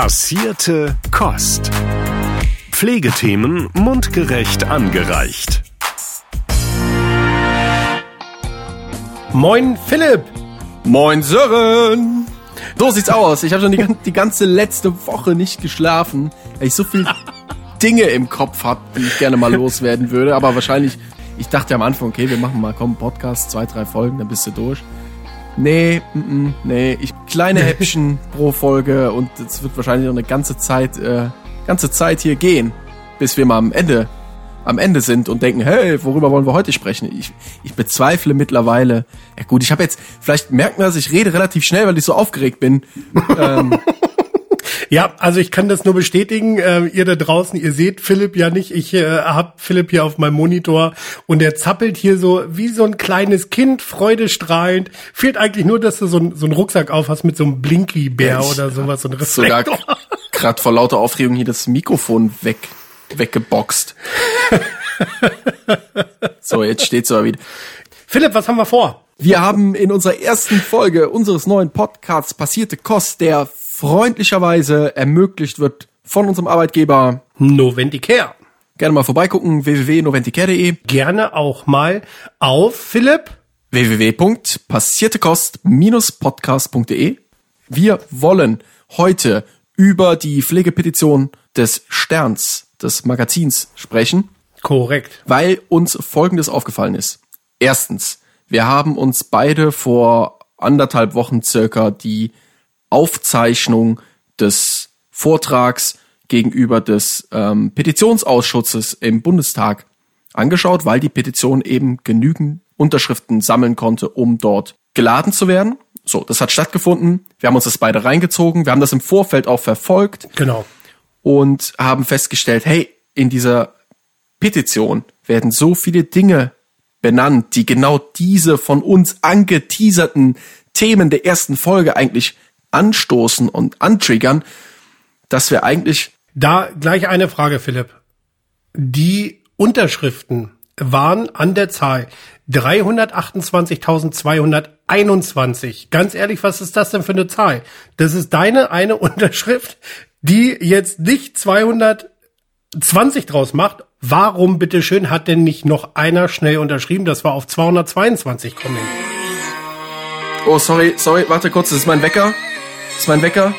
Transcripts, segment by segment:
Passierte Kost. Pflegethemen mundgerecht angereicht. Moin Philipp. Moin Sören. So sieht's aus. Ich habe schon die, die, ganze letzte Woche nicht geschlafen, weil ich so viel Dinge im Kopf hab, die ich gerne mal loswerden würde. Aber wahrscheinlich, ich dachte am Anfang, okay, wir machen mal, komm, Podcast, zwei, drei Folgen, dann bist du durch. Nee, mm, mm, nee, ich kleine Häppchen pro Folge und es wird wahrscheinlich noch eine ganze Zeit, äh, ganze Zeit hier gehen, bis wir mal am Ende, am Ende sind und denken, hey, worüber wollen wir heute sprechen? Ich, ich bezweifle mittlerweile. Ja gut, ich habe jetzt, vielleicht merkt man, dass ich rede relativ schnell, weil ich so aufgeregt bin. ähm, ja, also ich kann das nur bestätigen. Äh, ihr da draußen, ihr seht Philipp ja nicht. Ich äh, habe Philipp hier auf meinem Monitor und er zappelt hier so wie so ein kleines Kind, freudestrahlend. Fehlt eigentlich nur, dass du so, ein, so einen Rucksack auf hast mit so einem Blinky-Bär oder sowas. So ein Sogar gerade vor lauter Aufregung hier das Mikrofon weg, weggeboxt. so, jetzt steht's aber wieder. Philipp, was haben wir vor? Wir haben in unserer ersten Folge unseres neuen Podcasts Passierte Kost, der freundlicherweise ermöglicht wird von unserem Arbeitgeber Noventicare. Gerne mal vorbeigucken, www.noventicare.de. Gerne auch mal auf Philipp www.passiertekost-podcast.de. Wir wollen heute über die Pflegepetition des Sterns, des Magazins sprechen. Korrekt. Weil uns Folgendes aufgefallen ist. Erstens, wir haben uns beide vor anderthalb Wochen circa die Aufzeichnung des Vortrags gegenüber des ähm, Petitionsausschusses im Bundestag angeschaut, weil die Petition eben genügend Unterschriften sammeln konnte, um dort geladen zu werden. So, das hat stattgefunden. Wir haben uns das beide reingezogen. Wir haben das im Vorfeld auch verfolgt. Genau. Und haben festgestellt, hey, in dieser Petition werden so viele Dinge benannt, die genau diese von uns angeteaserten Themen der ersten Folge eigentlich anstoßen und antriggern, dass wir eigentlich. Da gleich eine Frage, Philipp. Die Unterschriften waren an der Zahl 328.221. Ganz ehrlich, was ist das denn für eine Zahl? Das ist deine eine Unterschrift, die jetzt nicht 220 draus macht. Warum bitteschön hat denn nicht noch einer schnell unterschrieben, dass wir auf 222 kommen? Oh, sorry, sorry, warte kurz, das ist mein Wecker. Das ist mein Wecker.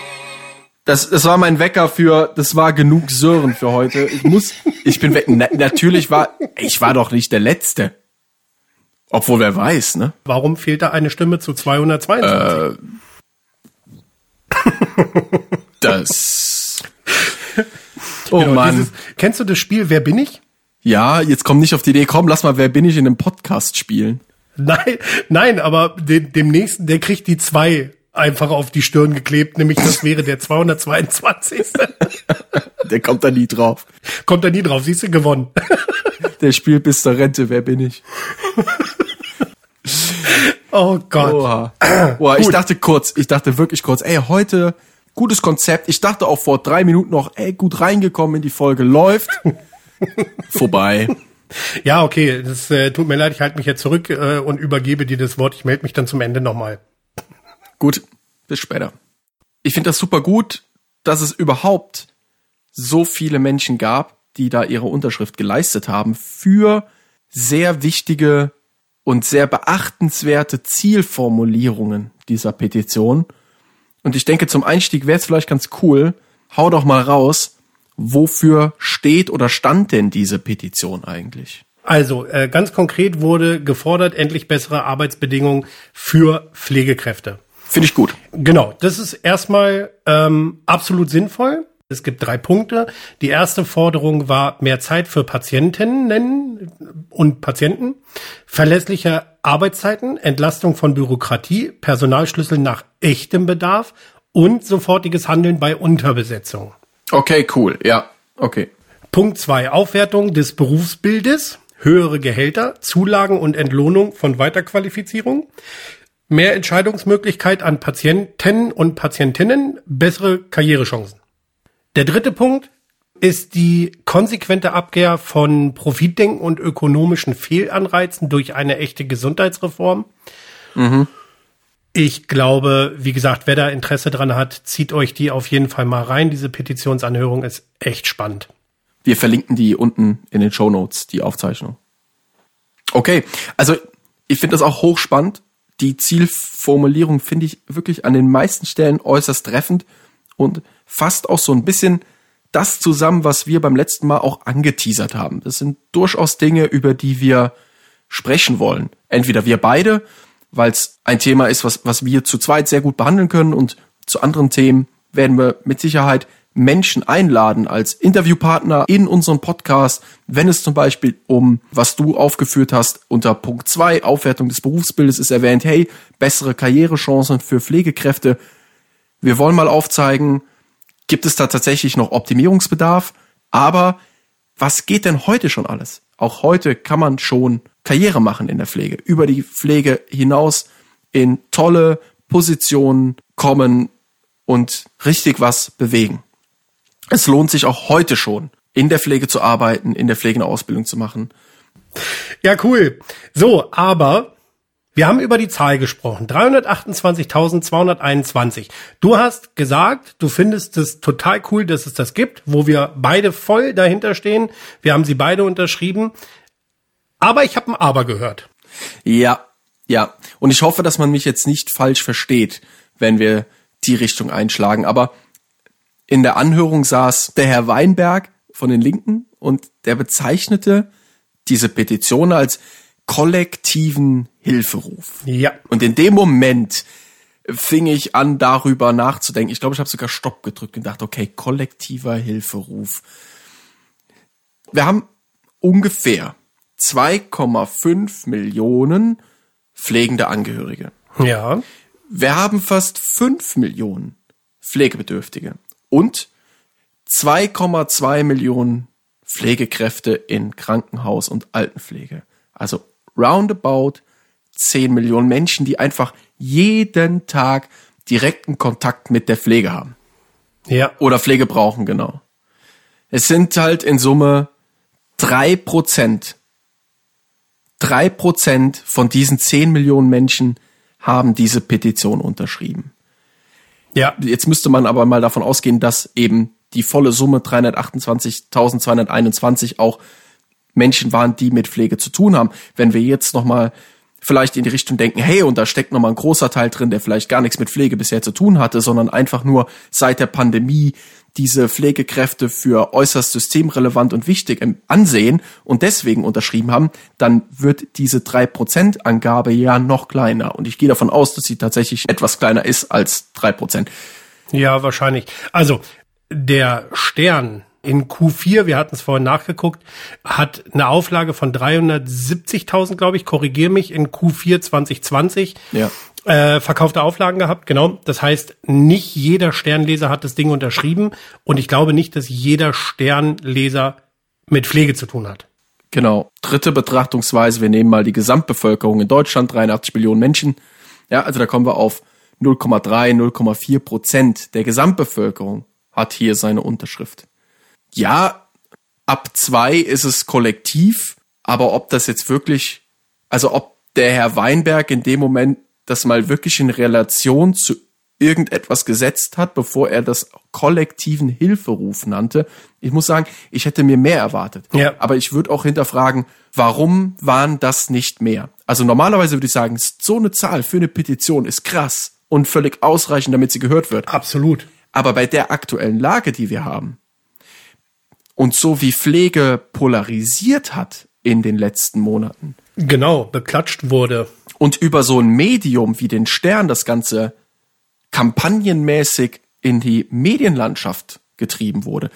Das, das war mein Wecker für, das war genug Sören für heute. Ich muss, ich bin weg. Na, natürlich war, ich war doch nicht der Letzte. Obwohl, wer weiß, ne? Warum fehlt da eine Stimme zu 222? Äh, das. Oh genau, Mann. Dieses, kennst du das Spiel Wer bin ich? Ja, jetzt komm nicht auf die Idee, komm, lass mal Wer bin ich in einem Podcast spielen. Nein, nein, aber dem, dem nächsten, der kriegt die zwei einfach auf die Stirn geklebt, nämlich das wäre der 222. der kommt da nie drauf. Kommt da nie drauf, siehst du, gewonnen. der spielt bis zur Rente, wer bin ich? oh Gott. Oha. Oha, ich dachte kurz, ich dachte wirklich kurz, ey, heute gutes Konzept. Ich dachte auch vor drei Minuten noch, ey, gut reingekommen in die Folge, läuft. Vorbei. Ja, okay, das äh, tut mir leid, ich halte mich jetzt zurück äh, und übergebe dir das Wort. Ich melde mich dann zum Ende nochmal. Gut, bis später. Ich finde das super gut, dass es überhaupt so viele Menschen gab, die da ihre Unterschrift geleistet haben für sehr wichtige und sehr beachtenswerte Zielformulierungen dieser Petition. Und ich denke, zum Einstieg wäre es vielleicht ganz cool, hau doch mal raus, wofür steht oder stand denn diese Petition eigentlich? Also äh, ganz konkret wurde gefordert, endlich bessere Arbeitsbedingungen für Pflegekräfte. Finde ich gut. Genau, das ist erstmal ähm, absolut sinnvoll. Es gibt drei Punkte. Die erste Forderung war mehr Zeit für Patientinnen und Patienten, verlässliche Arbeitszeiten, Entlastung von Bürokratie, Personalschlüssel nach echtem Bedarf und sofortiges Handeln bei Unterbesetzung. Okay, cool. Ja, okay. Punkt zwei: Aufwertung des Berufsbildes, höhere Gehälter, Zulagen und Entlohnung von Weiterqualifizierung, mehr Entscheidungsmöglichkeit an Patienten und Patientinnen, bessere Karrierechancen. Der dritte Punkt ist die konsequente Abkehr von Profitdenken und ökonomischen Fehlanreizen durch eine echte Gesundheitsreform. Mhm. Ich glaube, wie gesagt, wer da Interesse dran hat, zieht euch die auf jeden Fall mal rein. Diese Petitionsanhörung ist echt spannend. Wir verlinken die unten in den Show Notes, die Aufzeichnung. Okay, also ich finde das auch hochspannend. Die Zielformulierung finde ich wirklich an den meisten Stellen äußerst treffend und fasst auch so ein bisschen das zusammen, was wir beim letzten Mal auch angeteasert haben. Das sind durchaus Dinge, über die wir sprechen wollen. Entweder wir beide, weil es ein Thema ist, was, was wir zu zweit sehr gut behandeln können und zu anderen Themen werden wir mit Sicherheit Menschen einladen als Interviewpartner in unserem Podcast, wenn es zum Beispiel um, was du aufgeführt hast, unter Punkt 2, Aufwertung des Berufsbildes ist erwähnt, hey, bessere Karrierechancen für Pflegekräfte. Wir wollen mal aufzeigen, gibt es da tatsächlich noch Optimierungsbedarf, aber was geht denn heute schon alles? Auch heute kann man schon Karriere machen in der Pflege, über die Pflege hinaus in tolle Positionen kommen und richtig was bewegen es lohnt sich auch heute schon, in der Pflege zu arbeiten, in der Pflege eine Ausbildung zu machen. Ja, cool. So, aber wir haben über die Zahl gesprochen. 328.221. Du hast gesagt, du findest es total cool, dass es das gibt, wo wir beide voll dahinter stehen. Wir haben sie beide unterschrieben. Aber ich habe ein Aber gehört. Ja, ja. Und ich hoffe, dass man mich jetzt nicht falsch versteht, wenn wir die Richtung einschlagen. Aber in der Anhörung saß der Herr Weinberg von den Linken und der bezeichnete diese Petition als kollektiven Hilferuf. Ja. Und in dem Moment fing ich an, darüber nachzudenken. Ich glaube, ich habe sogar Stopp gedrückt und dachte, okay, kollektiver Hilferuf. Wir haben ungefähr 2,5 Millionen pflegende Angehörige. Ja. Wir haben fast 5 Millionen Pflegebedürftige und 2,2 Millionen Pflegekräfte in Krankenhaus und Altenpflege. Also roundabout 10 Millionen Menschen, die einfach jeden Tag direkten Kontakt mit der Pflege haben. Ja. Oder Pflege brauchen, genau. Es sind halt in Summe drei Prozent. Drei Prozent von diesen 10 Millionen Menschen haben diese Petition unterschrieben. Ja. Jetzt müsste man aber mal davon ausgehen, dass eben die volle Summe 328.221 auch Menschen waren, die mit Pflege zu tun haben. Wenn wir jetzt nochmal vielleicht in die Richtung denken, hey, und da steckt nochmal ein großer Teil drin, der vielleicht gar nichts mit Pflege bisher zu tun hatte, sondern einfach nur seit der Pandemie diese Pflegekräfte für äußerst systemrelevant und wichtig ansehen und deswegen unterschrieben haben, dann wird diese 3%-Angabe ja noch kleiner. Und ich gehe davon aus, dass sie tatsächlich etwas kleiner ist als 3%. Ja, wahrscheinlich. Also der Stern in Q4, wir hatten es vorhin nachgeguckt, hat eine Auflage von 370.000, glaube ich, korrigiere mich, in Q4 2020. Ja. Äh, verkaufte Auflagen gehabt, genau. Das heißt, nicht jeder Sternleser hat das Ding unterschrieben und ich glaube nicht, dass jeder Sternleser mit Pflege zu tun hat. Genau. Dritte Betrachtungsweise, wir nehmen mal die Gesamtbevölkerung in Deutschland, 83 Millionen Menschen. Ja, also da kommen wir auf 0,3, 0,4 Prozent der Gesamtbevölkerung hat hier seine Unterschrift ja, ab zwei ist es kollektiv, aber ob das jetzt wirklich, also ob der Herr Weinberg in dem Moment das mal wirklich in Relation zu irgendetwas gesetzt hat, bevor er das kollektiven Hilferuf nannte. Ich muss sagen, ich hätte mir mehr erwartet. Ja. Aber ich würde auch hinterfragen, warum waren das nicht mehr? Also normalerweise würde ich sagen, so eine Zahl für eine Petition ist krass und völlig ausreichend, damit sie gehört wird. Absolut. Aber bei der aktuellen Lage, die wir haben, und so wie Pflege polarisiert hat in den letzten Monaten. Genau, beklatscht wurde. Und über so ein Medium wie den Stern das Ganze kampagnenmäßig in die Medienlandschaft getrieben wurde.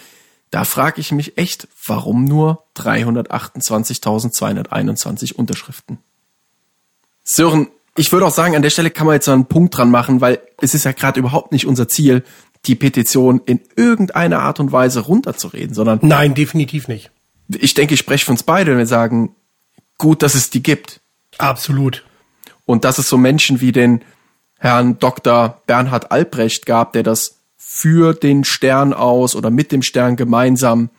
Da frage ich mich echt, warum nur 328.221 Unterschriften? Sören, ich würde auch sagen, an der Stelle kann man jetzt einen Punkt dran machen, weil es ist ja gerade überhaupt nicht unser Ziel, die Petition in irgendeiner Art und Weise runterzureden, sondern. Nein, definitiv nicht. Ich denke, ich spreche für uns beide, wenn wir sagen, gut, dass es die gibt. Absolut. Und dass es so Menschen wie den Herrn Dr. Bernhard Albrecht gab, der das für den Stern aus oder mit dem Stern gemeinsam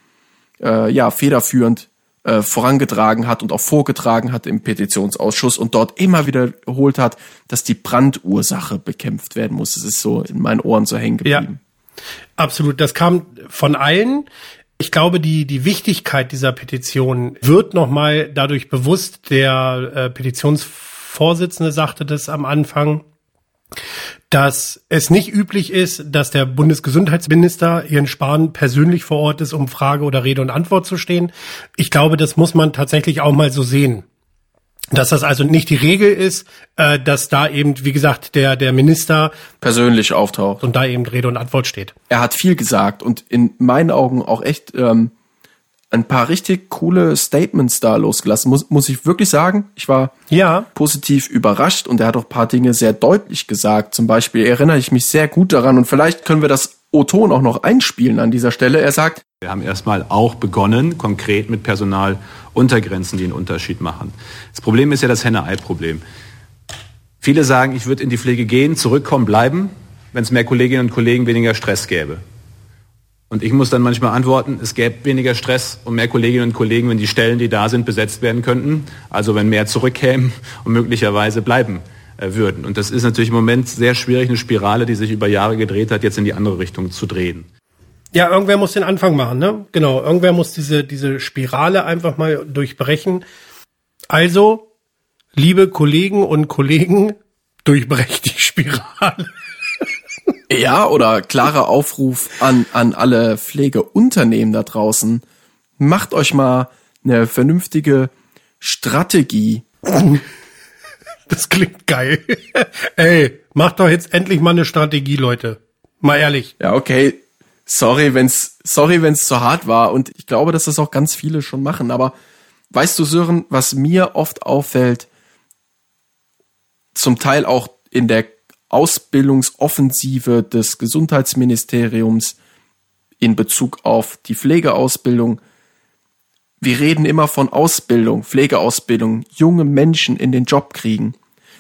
äh, ja federführend äh, vorangetragen hat und auch vorgetragen hat im Petitionsausschuss und dort immer wiederholt hat, dass die Brandursache bekämpft werden muss. Das ist so in meinen Ohren so hängen geblieben. Ja, absolut. Das kam von allen. Ich glaube, die, die Wichtigkeit dieser Petition wird nochmal dadurch bewusst. Der äh, Petitionsvorsitzende sagte das am Anfang, dass es nicht üblich ist, dass der Bundesgesundheitsminister Jens Spahn persönlich vor Ort ist, um Frage oder Rede und Antwort zu stehen. Ich glaube, das muss man tatsächlich auch mal so sehen. Dass das also nicht die Regel ist, äh, dass da eben, wie gesagt, der, der Minister persönlich auftaucht und da eben Rede und Antwort steht. Er hat viel gesagt und in meinen Augen auch echt ähm, ein paar richtig coole Statements da losgelassen, muss, muss ich wirklich sagen. Ich war ja. positiv überrascht und er hat auch ein paar Dinge sehr deutlich gesagt. Zum Beispiel erinnere ich mich sehr gut daran und vielleicht können wir das O-Ton auch noch einspielen an dieser Stelle. Er sagt, wir haben erstmal auch begonnen, konkret mit Personaluntergrenzen, die einen Unterschied machen. Das Problem ist ja das Henne-Ei-Problem. Viele sagen, ich würde in die Pflege gehen, zurückkommen, bleiben, wenn es mehr Kolleginnen und Kollegen weniger Stress gäbe. Und ich muss dann manchmal antworten, es gäbe weniger Stress und mehr Kolleginnen und Kollegen, wenn die Stellen, die da sind, besetzt werden könnten. Also wenn mehr zurückkämen und möglicherweise bleiben äh, würden. Und das ist natürlich im Moment sehr schwierig, eine Spirale, die sich über Jahre gedreht hat, jetzt in die andere Richtung zu drehen. Ja, irgendwer muss den Anfang machen, ne? Genau, irgendwer muss diese, diese Spirale einfach mal durchbrechen. Also, liebe Kollegen und Kollegen, durchbrecht die Spirale. Ja, oder klarer Aufruf an, an alle Pflegeunternehmen da draußen. Macht euch mal eine vernünftige Strategie. Das klingt geil. Ey, macht doch jetzt endlich mal eine Strategie, Leute. Mal ehrlich. Ja, okay. Sorry, wenn's, sorry, wenn's zu hart war. Und ich glaube, dass das auch ganz viele schon machen. Aber weißt du, Sören, was mir oft auffällt, zum Teil auch in der Ausbildungsoffensive des Gesundheitsministeriums in Bezug auf die Pflegeausbildung. Wir reden immer von Ausbildung, Pflegeausbildung, junge Menschen in den Job kriegen.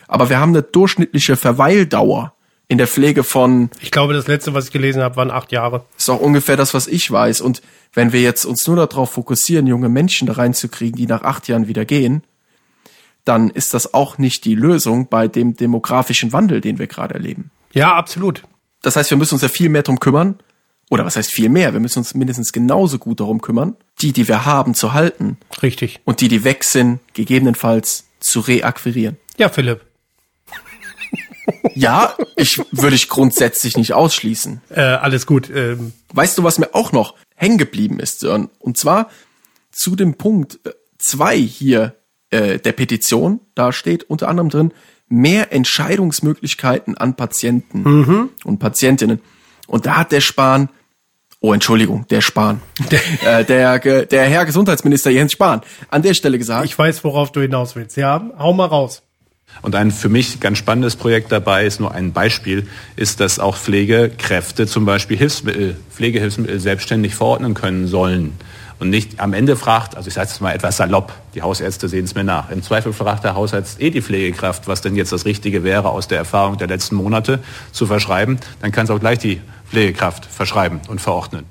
Aber wir haben eine durchschnittliche Verweildauer in der Pflege von. Ich glaube, das letzte, was ich gelesen habe, waren acht Jahre. Ist auch ungefähr das, was ich weiß. Und wenn wir jetzt uns nur darauf fokussieren, junge Menschen da reinzukriegen, die nach acht Jahren wieder gehen, dann ist das auch nicht die Lösung bei dem demografischen Wandel, den wir gerade erleben. Ja, absolut. Das heißt, wir müssen uns ja viel mehr drum kümmern. Oder was heißt viel mehr? Wir müssen uns mindestens genauso gut darum kümmern, die, die wir haben, zu halten. Richtig. Und die, die weg sind, gegebenenfalls zu reakquirieren. Ja, Philipp. Ja, ich würde ich grundsätzlich nicht ausschließen. Äh, alles gut. Ähm. Weißt du, was mir auch noch hängen geblieben ist, Sören? Und zwar zu dem Punkt äh, zwei hier äh, der Petition, da steht unter anderem drin, mehr Entscheidungsmöglichkeiten an Patienten mhm. und Patientinnen. Und da hat der Spahn, oh Entschuldigung, der Spahn, äh, der, der Herr Gesundheitsminister Jens Spahn, an der Stelle gesagt. Ich weiß, worauf du hinaus willst. Ja, hau mal raus. Und ein für mich ganz spannendes Projekt dabei ist nur ein Beispiel, ist, dass auch Pflegekräfte zum Beispiel Hilfsmittel, Pflegehilfsmittel selbstständig verordnen können sollen und nicht am Ende fragt, also ich sage es mal etwas salopp, die Hausärzte sehen es mir nach. Im Zweifel fragt der Hausarzt eh die Pflegekraft, was denn jetzt das Richtige wäre aus der Erfahrung der letzten Monate zu verschreiben. Dann kann es auch gleich die Pflegekraft verschreiben und verordnen.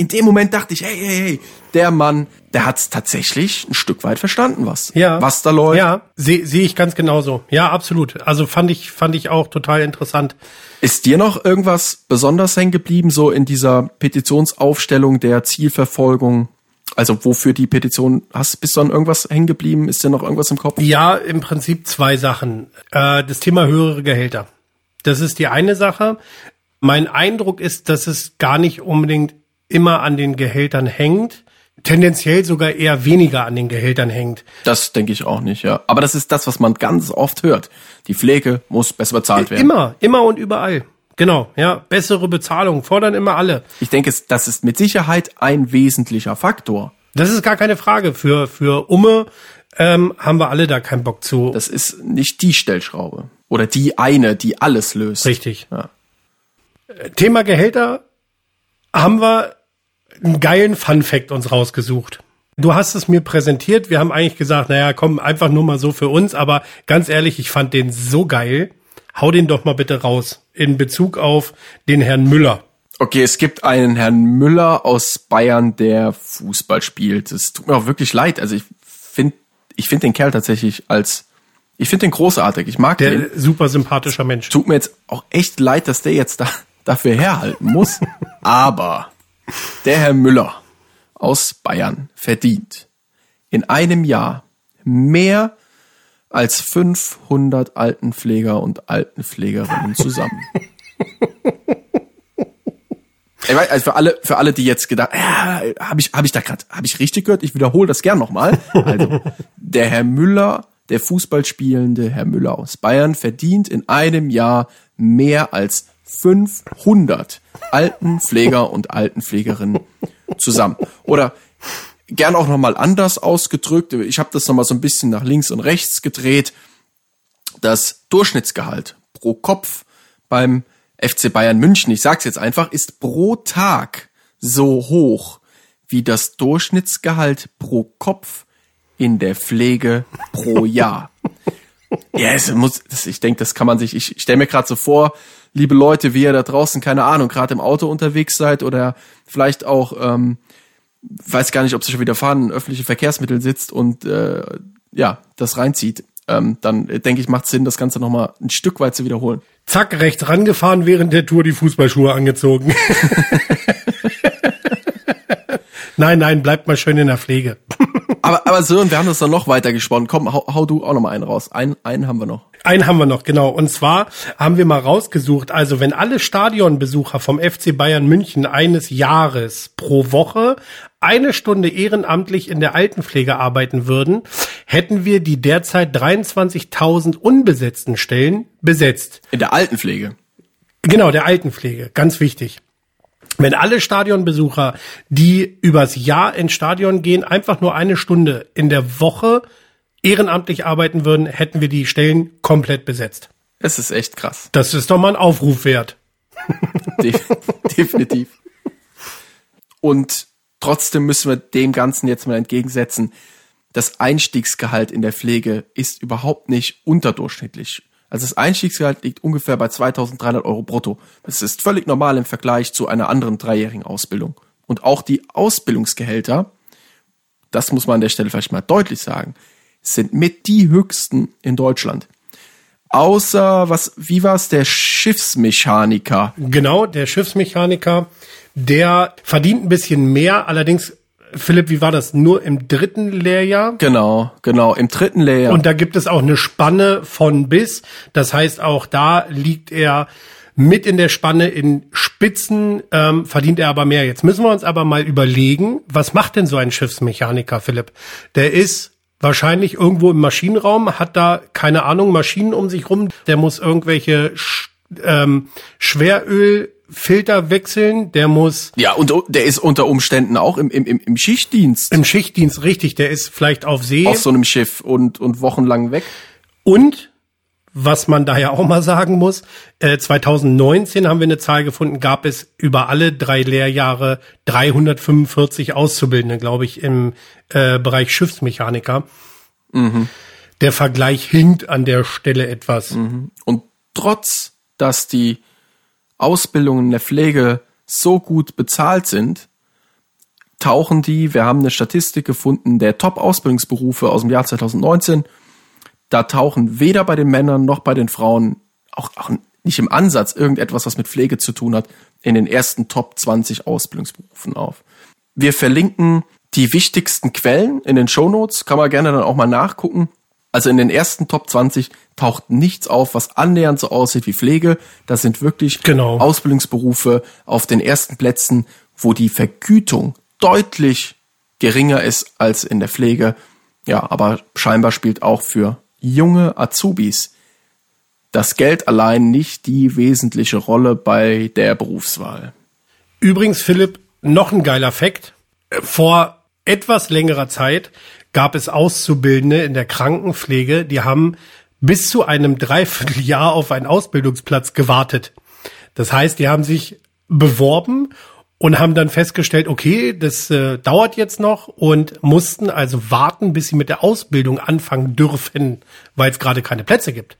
In dem Moment dachte ich, hey, hey, hey, der Mann, der hat es tatsächlich ein Stück weit verstanden, was, ja. was da läuft. Ja, sehe seh ich ganz genauso. Ja, absolut. Also fand ich, fand ich auch total interessant. Ist dir noch irgendwas besonders hängen geblieben, so in dieser Petitionsaufstellung der Zielverfolgung? Also wofür die Petition hast, bist du an irgendwas hängen geblieben? Ist dir noch irgendwas im Kopf? Ja, im Prinzip zwei Sachen. Äh, das Thema höhere Gehälter. Das ist die eine Sache. Mein Eindruck ist, dass es gar nicht unbedingt immer an den Gehältern hängt, tendenziell sogar eher weniger an den Gehältern hängt. Das denke ich auch nicht, ja. Aber das ist das, was man ganz oft hört. Die Pflege muss besser bezahlt werden. Immer, immer und überall. Genau, ja, bessere Bezahlung fordern immer alle. Ich denke, das ist mit Sicherheit ein wesentlicher Faktor. Das ist gar keine Frage. Für für Umme ähm, haben wir alle da keinen Bock zu. Das ist nicht die Stellschraube oder die eine, die alles löst. Richtig. Ja. Thema Gehälter haben wir einen geilen Fun Fact uns rausgesucht. Du hast es mir präsentiert. Wir haben eigentlich gesagt, naja, komm, einfach nur mal so für uns. Aber ganz ehrlich, ich fand den so geil. Hau den doch mal bitte raus. In Bezug auf den Herrn Müller. Okay, es gibt einen Herrn Müller aus Bayern, der Fußball spielt. Es tut mir auch wirklich leid. Also ich finde, ich finde den Kerl tatsächlich als, ich finde den großartig. Ich mag Der den. super sympathischer Mensch. Tut mir jetzt auch echt leid, dass der jetzt da, dafür herhalten muss. Aber der Herr Müller aus Bayern verdient in einem Jahr mehr als 500 Altenpfleger und Altenpflegerinnen zusammen. Ich weiß, also für alle, für alle, die jetzt gedacht, ja, habe ich, habe ich da gerade, habe ich richtig gehört? Ich wiederhole das gern nochmal. Also der Herr Müller, der Fußballspielende Herr Müller aus Bayern, verdient in einem Jahr mehr als 500 Altenpfleger und Altenpflegerinnen zusammen. Oder gern auch nochmal anders ausgedrückt. Ich habe das nochmal so ein bisschen nach links und rechts gedreht. Das Durchschnittsgehalt pro Kopf beim FC Bayern München, ich sag's jetzt einfach, ist pro Tag so hoch wie das Durchschnittsgehalt pro Kopf in der Pflege pro Jahr. Ja, es muss, ich denke, das kann man sich, ich, ich stelle mir gerade so vor, liebe Leute, wie ihr da draußen, keine Ahnung, gerade im Auto unterwegs seid oder vielleicht auch, ähm, weiß gar nicht, ob sie schon wieder fahren, in öffentlichen Verkehrsmitteln sitzt und äh, ja, das reinzieht, ähm, dann äh, denke ich, macht Sinn, das Ganze nochmal ein Stück weit zu wiederholen. Zack, rechts rangefahren, während der Tour die Fußballschuhe angezogen. nein, nein, bleibt mal schön in der Pflege. Aber, aber so, und wir haben das dann noch weiter gesponnen. Komm, hau, hau du auch noch mal einen raus. Einen, einen haben wir noch. Einen haben wir noch, genau. Und zwar haben wir mal rausgesucht, also wenn alle Stadionbesucher vom FC Bayern München eines Jahres pro Woche eine Stunde ehrenamtlich in der Altenpflege arbeiten würden, hätten wir die derzeit 23.000 unbesetzten Stellen besetzt. In der Altenpflege. Genau, der Altenpflege, ganz wichtig. Wenn alle Stadionbesucher, die übers Jahr ins Stadion gehen, einfach nur eine Stunde in der Woche ehrenamtlich arbeiten würden, hätten wir die Stellen komplett besetzt. Es ist echt krass. Das ist doch mal ein Aufruf wert. De definitiv. Und trotzdem müssen wir dem Ganzen jetzt mal entgegensetzen. Das Einstiegsgehalt in der Pflege ist überhaupt nicht unterdurchschnittlich. Also das Einstiegsgehalt liegt ungefähr bei 2300 Euro brutto. Das ist völlig normal im Vergleich zu einer anderen dreijährigen Ausbildung. Und auch die Ausbildungsgehälter, das muss man an der Stelle vielleicht mal deutlich sagen, sind mit die höchsten in Deutschland. Außer, was, wie war's, der Schiffsmechaniker. Genau, der Schiffsmechaniker, der verdient ein bisschen mehr, allerdings Philipp, wie war das? Nur im dritten Lehrjahr? Genau, genau, im dritten Lehrjahr. Und da gibt es auch eine Spanne von bis. Das heißt, auch da liegt er mit in der Spanne in Spitzen, ähm, verdient er aber mehr. Jetzt müssen wir uns aber mal überlegen, was macht denn so ein Schiffsmechaniker, Philipp? Der ist wahrscheinlich irgendwo im Maschinenraum, hat da, keine Ahnung, Maschinen um sich rum. Der muss irgendwelche Sch ähm, Schweröl Filter wechseln, der muss ja, und der ist unter Umständen auch im, im, im Schichtdienst. im Schichtdienst richtig, der ist vielleicht auf See auf so einem Schiff und, und wochenlang weg. und was man da ja auch mal sagen muss, äh, 2019 haben wir eine Zahl gefunden, gab es über alle drei Lehrjahre 345 Auszubildende, glaube ich, im äh, Bereich Schiffsmechaniker. Der Vergleich hinkt an der Stelle etwas. Und trotz, dass die Ausbildungen in der Pflege so gut bezahlt sind, tauchen die, wir haben eine Statistik gefunden, der Top-Ausbildungsberufe aus dem Jahr 2019, da tauchen weder bei den Männern noch bei den Frauen, auch, auch nicht im Ansatz irgendetwas, was mit Pflege zu tun hat, in den ersten Top 20 Ausbildungsberufen auf. Wir verlinken die wichtigsten Quellen in den Shownotes, kann man gerne dann auch mal nachgucken. Also in den ersten Top 20 taucht nichts auf, was annähernd so aussieht wie Pflege. Das sind wirklich Genau. Ausbildungsberufe auf den ersten Plätzen, wo die Vergütung deutlich geringer ist als in der Pflege. Ja, aber scheinbar spielt auch für junge Azubis das Geld allein nicht die wesentliche Rolle bei der Berufswahl. Übrigens, Philipp, noch ein geiler Fakt. Vor etwas längerer Zeit gab es Auszubildende in der Krankenpflege, die haben bis zu einem Dreivierteljahr auf einen Ausbildungsplatz gewartet. Das heißt, die haben sich beworben und haben dann festgestellt, okay, das äh, dauert jetzt noch und mussten also warten, bis sie mit der Ausbildung anfangen dürfen, weil es gerade keine Plätze gibt.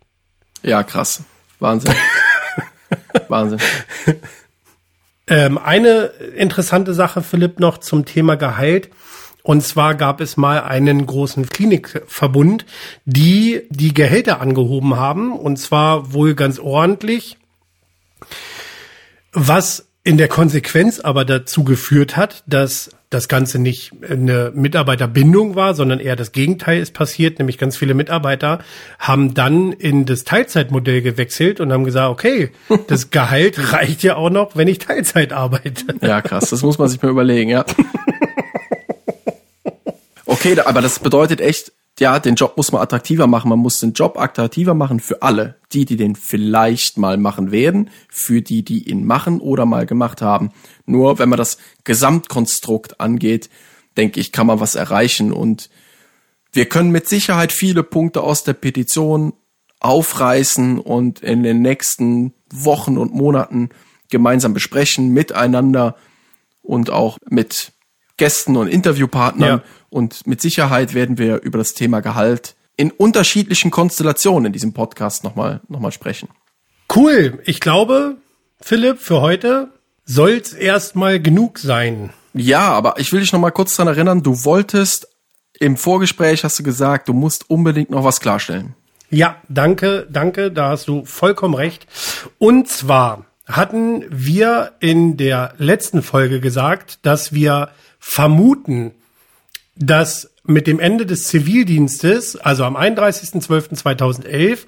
Ja, krass. Wahnsinn. Wahnsinn. Ähm, eine interessante Sache, Philipp, noch zum Thema Gehalt. Und zwar gab es mal einen großen Klinikverbund, die die Gehälter angehoben haben. Und zwar wohl ganz ordentlich. Was in der Konsequenz aber dazu geführt hat, dass das Ganze nicht eine Mitarbeiterbindung war, sondern eher das Gegenteil ist passiert, nämlich ganz viele Mitarbeiter haben dann in das Teilzeitmodell gewechselt und haben gesagt, okay, das Gehalt reicht ja auch noch, wenn ich Teilzeit arbeite. Ja, krass, das muss man sich mal überlegen, ja. Okay, aber das bedeutet echt, ja, den Job muss man attraktiver machen. Man muss den Job attraktiver machen für alle. Die, die den vielleicht mal machen werden, für die, die ihn machen oder mal gemacht haben. Nur wenn man das Gesamtkonstrukt angeht, denke ich, kann man was erreichen. Und wir können mit Sicherheit viele Punkte aus der Petition aufreißen und in den nächsten Wochen und Monaten gemeinsam besprechen, miteinander und auch mit Gästen und Interviewpartnern. Ja. Und mit Sicherheit werden wir über das Thema Gehalt in unterschiedlichen Konstellationen in diesem Podcast nochmal noch mal sprechen. Cool. Ich glaube, Philipp, für heute soll's erstmal genug sein. Ja, aber ich will dich nochmal kurz daran erinnern, du wolltest im Vorgespräch hast du gesagt, du musst unbedingt noch was klarstellen. Ja, danke, danke, da hast du vollkommen recht. Und zwar hatten wir in der letzten Folge gesagt, dass wir vermuten, dass mit dem Ende des Zivildienstes, also am 31.12.2011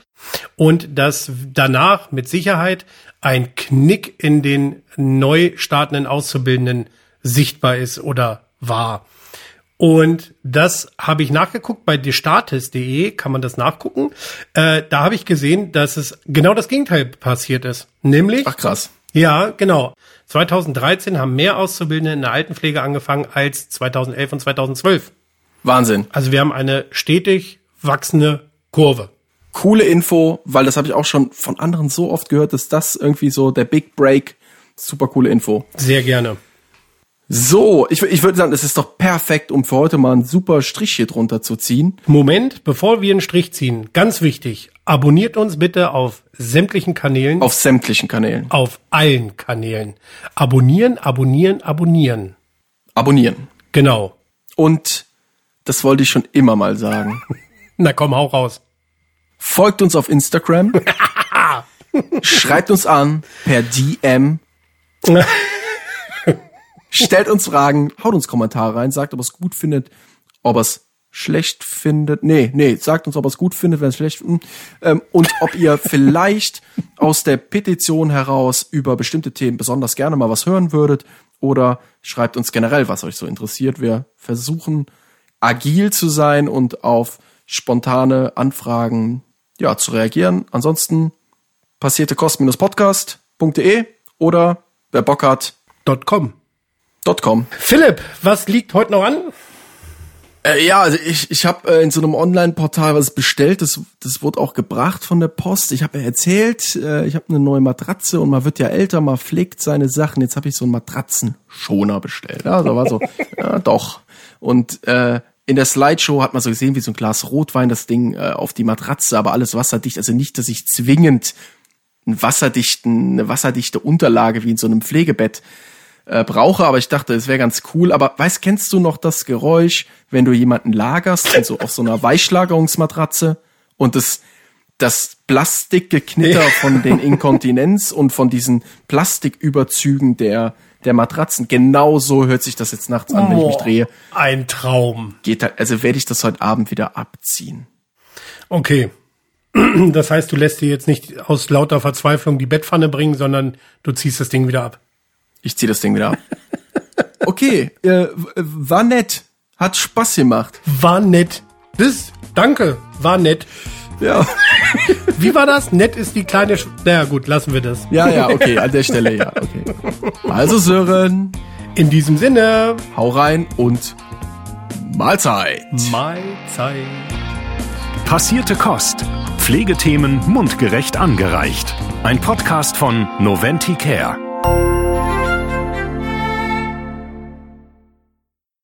und dass danach mit Sicherheit ein Knick in den neu startenden Auszubildenden sichtbar ist oder war. Und das habe ich nachgeguckt bei destartes.de, kann man das nachgucken. Äh, da habe ich gesehen, dass es genau das Gegenteil passiert ist. Nämlich. Ach krass. Ja, genau. 2013 haben mehr Auszubildende in der Altenpflege angefangen als 2011 und 2012. Wahnsinn. Also wir haben eine stetig wachsende Kurve. Coole Info, weil das habe ich auch schon von anderen so oft gehört, dass das irgendwie so der Big Break, super coole Info. Sehr gerne. So, ich, ich würde sagen, es ist doch perfekt, um für heute mal einen super Strich hier drunter zu ziehen. Moment, bevor wir einen Strich ziehen, ganz wichtig, abonniert uns bitte auf sämtlichen Kanälen. Auf sämtlichen Kanälen. Auf allen Kanälen. Abonnieren, abonnieren, abonnieren. Abonnieren. Genau. Und das wollte ich schon immer mal sagen. Na komm, hau raus. Folgt uns auf Instagram. Schreibt uns an per DM. Stellt uns Fragen, haut uns Kommentare rein, sagt, ob es gut findet, ob es schlecht findet. Nee, nee, sagt uns, ob ihr es gut findet, wenn es schlecht hm, ähm, und ob ihr vielleicht aus der Petition heraus über bestimmte Themen besonders gerne mal was hören würdet oder schreibt uns generell, was euch so interessiert. Wir versuchen agil zu sein und auf spontane Anfragen ja zu reagieren. Ansonsten passierte kost-podcast.de oder wer Bock hat .com. .com. Philipp, was liegt heute noch an? Äh, ja, also ich, ich habe äh, in so einem Online-Portal was bestellt, das, das wurde auch gebracht von der Post. Ich habe ja erzählt, äh, ich habe eine neue Matratze und man wird ja älter, man pflegt seine Sachen. Jetzt habe ich so einen Matratzenschoner bestellt. Ja, also war so, ja doch. Und äh, in der Slideshow hat man so gesehen, wie so ein Glas Rotwein das Ding äh, auf die Matratze, aber alles wasserdicht. Also nicht, dass ich zwingend einen wasserdichten, eine wasserdichte Unterlage wie in so einem Pflegebett äh, brauche, aber ich dachte, es wäre ganz cool. Aber weißt, kennst du noch das Geräusch, wenn du jemanden lagerst, also auf so einer Weichschlagerungsmatratze und das das Plastikgeknitter von den Inkontinenz und von diesen Plastiküberzügen der der Matratzen. Genau so hört sich das jetzt nachts an, wenn ich mich drehe. Ein Traum. Geht da, also werde ich das heute Abend wieder abziehen. Okay. Das heißt, du lässt dir jetzt nicht aus lauter Verzweiflung die Bettpfanne bringen, sondern du ziehst das Ding wieder ab. Ich zieh das Ding wieder ab. Okay, äh, war nett. Hat Spaß gemacht. War nett. Das, danke, war nett. Ja. Wie war das? Nett ist die kleine. Sch naja, gut, lassen wir das. Ja, ja, okay, an der Stelle ja, okay. Also Sören. In diesem Sinne. Hau rein und Mahlzeit. Mahlzeit. Passierte Kost. Pflegethemen mundgerecht angereicht. Ein Podcast von Noventi Care.